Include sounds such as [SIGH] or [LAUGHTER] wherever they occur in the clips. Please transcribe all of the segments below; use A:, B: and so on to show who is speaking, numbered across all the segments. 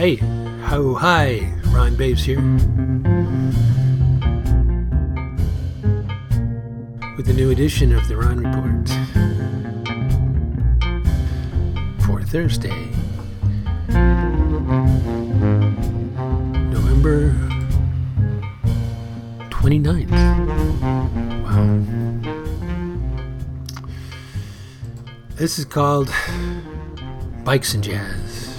A: Hey, ho, hi, Ron Babes here. With a new edition of the Ron Report for Thursday, November 29th. Wow. This is called Bikes and Jazz.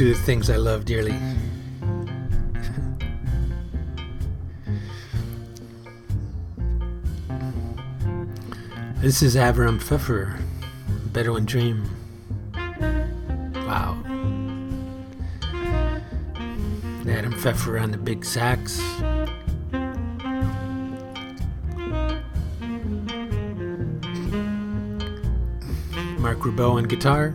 A: The things I love dearly. this is Avram Fefer, Bedouin Dream. Wow. Adam Fefer on the big sax. Marc Ribot on guitar.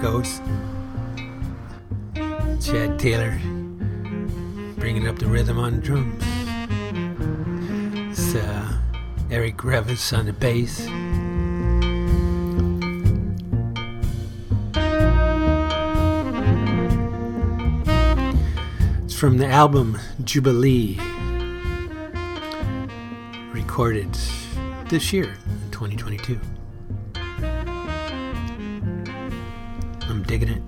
A: Goes Chad Taylor bringing up the rhythm on drums. It's uh, Eric Revis on the bass. It's from the album Juba Lee, recorded this year in 2022. Digging it.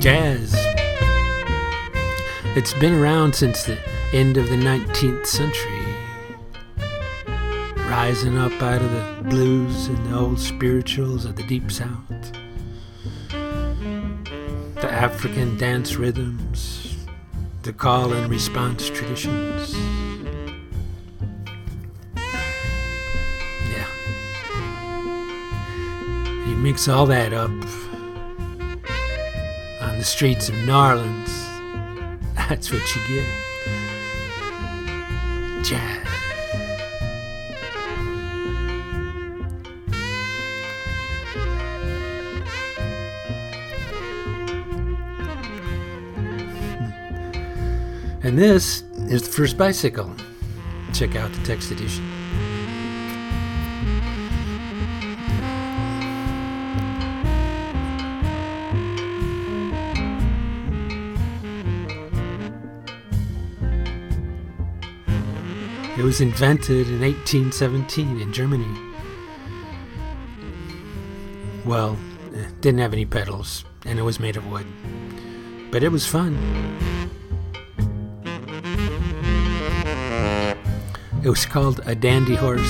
A: Jazz. It's been around since the end of the 19th century. Rising up out of the blues and the old spirituals of the Deep South. The African dance rhythms, the call and response traditions. Mix all that up on the streets of New Orleans. That's what you get. Jazz. And this is the first bicycle. Check out the text edition. It was invented in 1817 in Germany. Well, it didn't have any pedals, and it was made of wood. But it was fun. It was called a dandy horse. [COUGHS]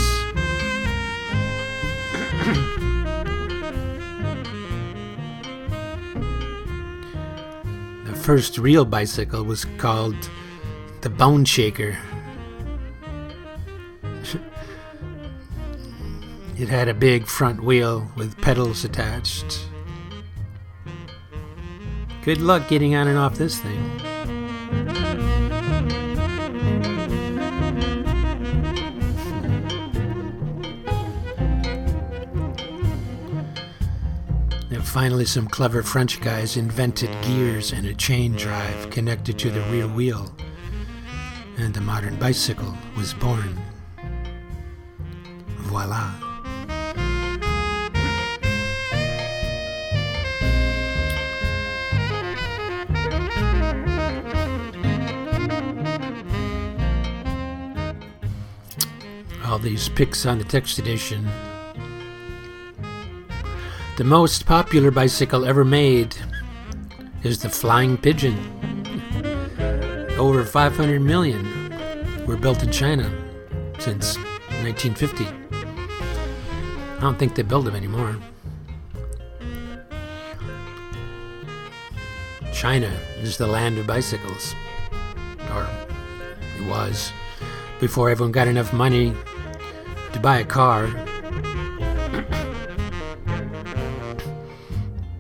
A: the first real bicycle was called the Bone Shaker. [LAUGHS] It had a big front wheel with pedals attached. Good luck getting on and off this thing. Finally, some clever French guys invented gears and a chain drive connected to the rear wheel, and the modern bicycle was born. Voila. all these pics on the text edition. The most popular bicycle ever made is the Flying Pigeon. Over 500 million were built in China since 1950. I don't think they build them anymore. China is the land of bicycles. Or it was. Before everyone got enough money to buy a car.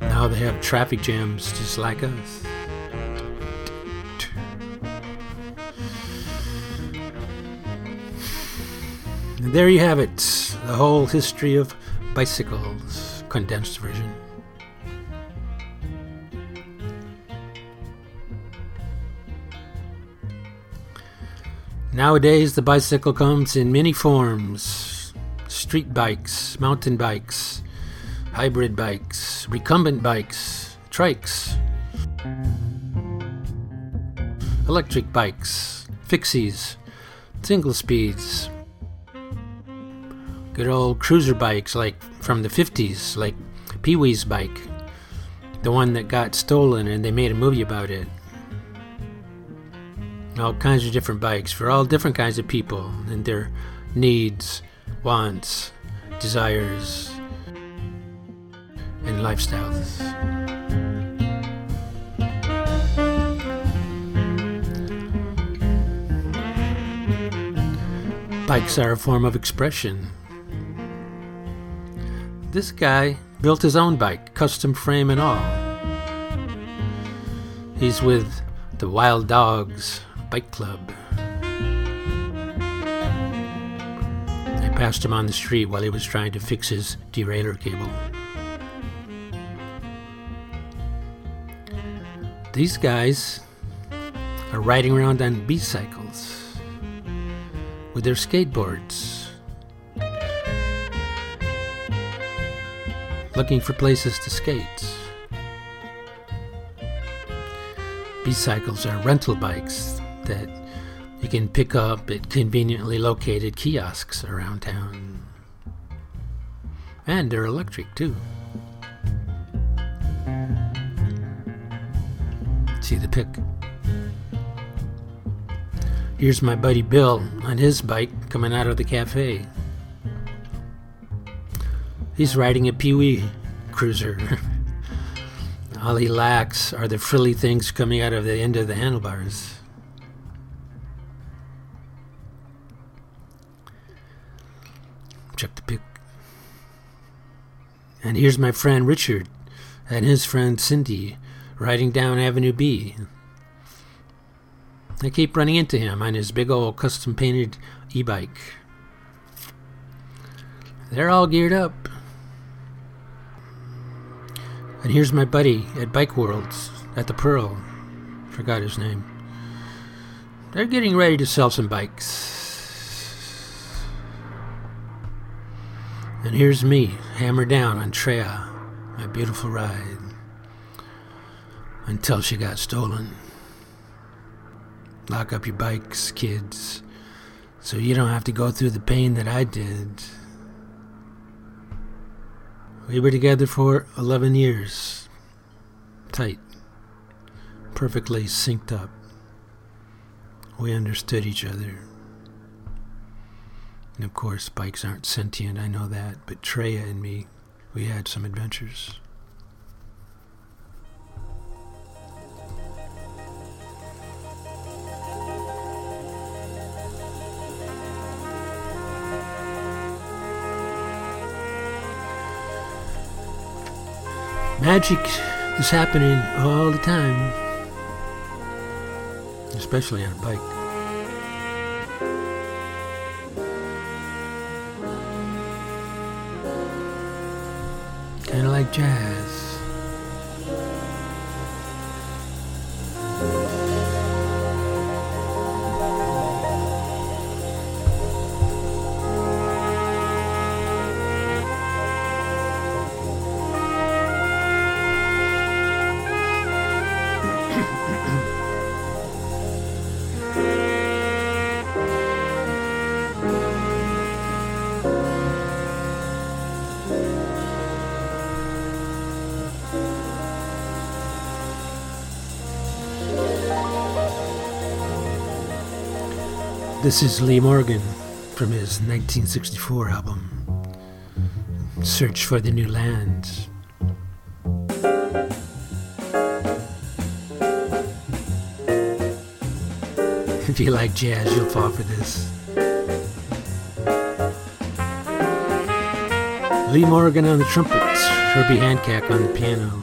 A: now they have traffic jams just like us. there you have it. The whole history of bicycles, condensed version. Nowadays, the bicycle comes in many forms street bikes, mountain bikes, hybrid bikes, recumbent bikes, trikes, electric bikes, fixies, single speeds, good old cruiser bikes like from the 50s, like Pee Wee's bike, the one that got stolen and they made a movie about it all kinds of different bikes for all different kinds of people and their needs, wants, desires, and lifestyles. Bikes are a form of expression. This guy built his own bike, custom frame and all. He's with the Wild Dogs Bike Club. I passed him on the street while he was trying to fix his derailleur cable. These guys are riding around on bicycles with their skateboards, looking for places to skate. B-cycles are rental bikes that you can pick up at conveniently located kiosks around town. And they're electric too. See the pic. Here's my buddy Bill on his bike coming out of the cafe. He's riding a Pee Wee cruiser. [LAUGHS] All he lacks are the frilly things coming out of the end of the handlebars. Check the pic. And here's my friend Richard and his friend Cindy riding down Avenue B. I keep running into him on his big old custom painted e bike. They're all geared up. And here's my buddy at Bike Worlds at the Pearl. Forgot his name. They're getting ready to sell some bikes. And here's me, hammer down on Treya, my beautiful ride, until she got stolen. Lock up your bikes, kids, so you don't have to go through the pain that I did. We were together for 11 years. Tight. Perfectly synced up. We understood each other. And of course, bikes aren't sentient, I know that, but Treya and me, we had some adventures. Magic is happening all the time, especially on a bike. Kind of like jazz. This is Lee Morgan from his 1964 album, Search for the New Land. [LAUGHS] If you like jazz, you'll fall for this. Lee Morgan on the trumpets, Herbie Hancock on the piano,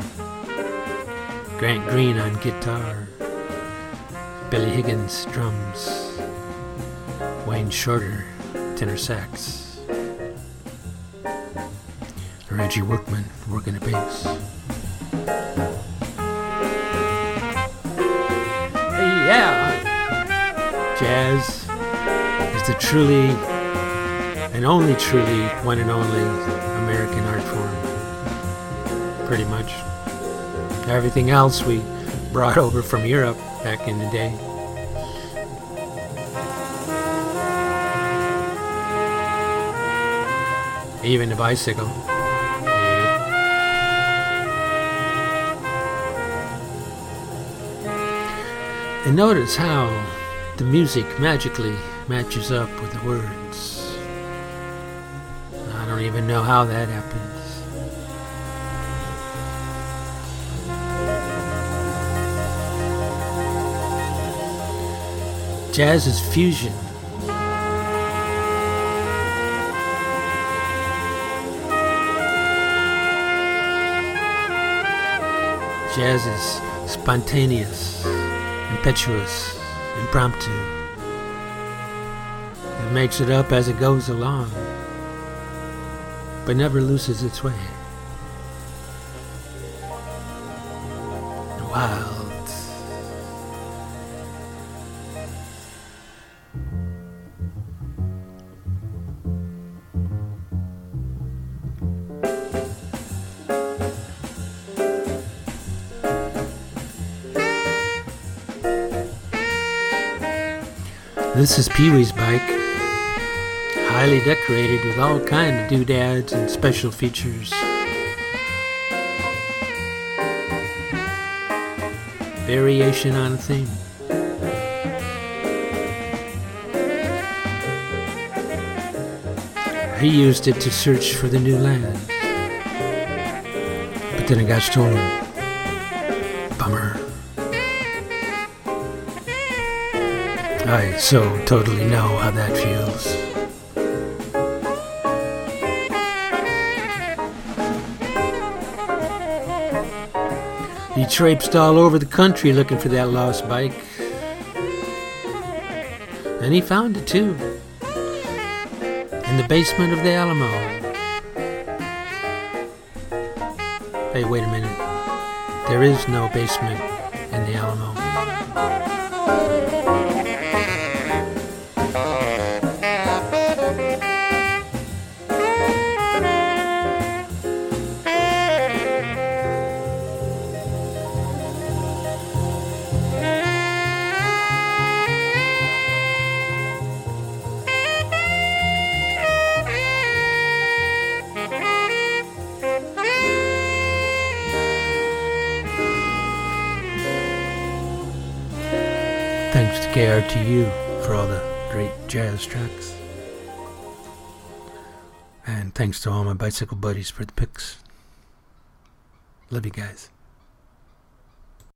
A: Grant Green on guitar, Billy Higgins drums. Wayne Shorter tenor sax. Reggie Workman working the bass. Yeah! Jazz is the truly and only truly one and only American art form. Pretty much. Everything else we brought over from Europe back in the day. Even the bicycle. And notice how the music magically matches up with the words. I don't even know how that happens. Jazz is fusion. Jazz is spontaneous impetuous, impromptu. It makes it up as it goes along, but never loses its way. Wild. This is Pee Wee's bike. Highly decorated with all kind of doodads and special features. Variation on a theme. He used it to search for the new land. But then it got stolen. Bummer. I so totally know how that feels. He traipsed all over the country looking for that lost bike. And he found it too. In the basement of the Alamo. Hey, wait a minute. There is no basement in the Alamo. Yeah. Thanks to KRTU for all the great jazz tracks. And thanks to all my bicycle buddies for the picks. Love you guys.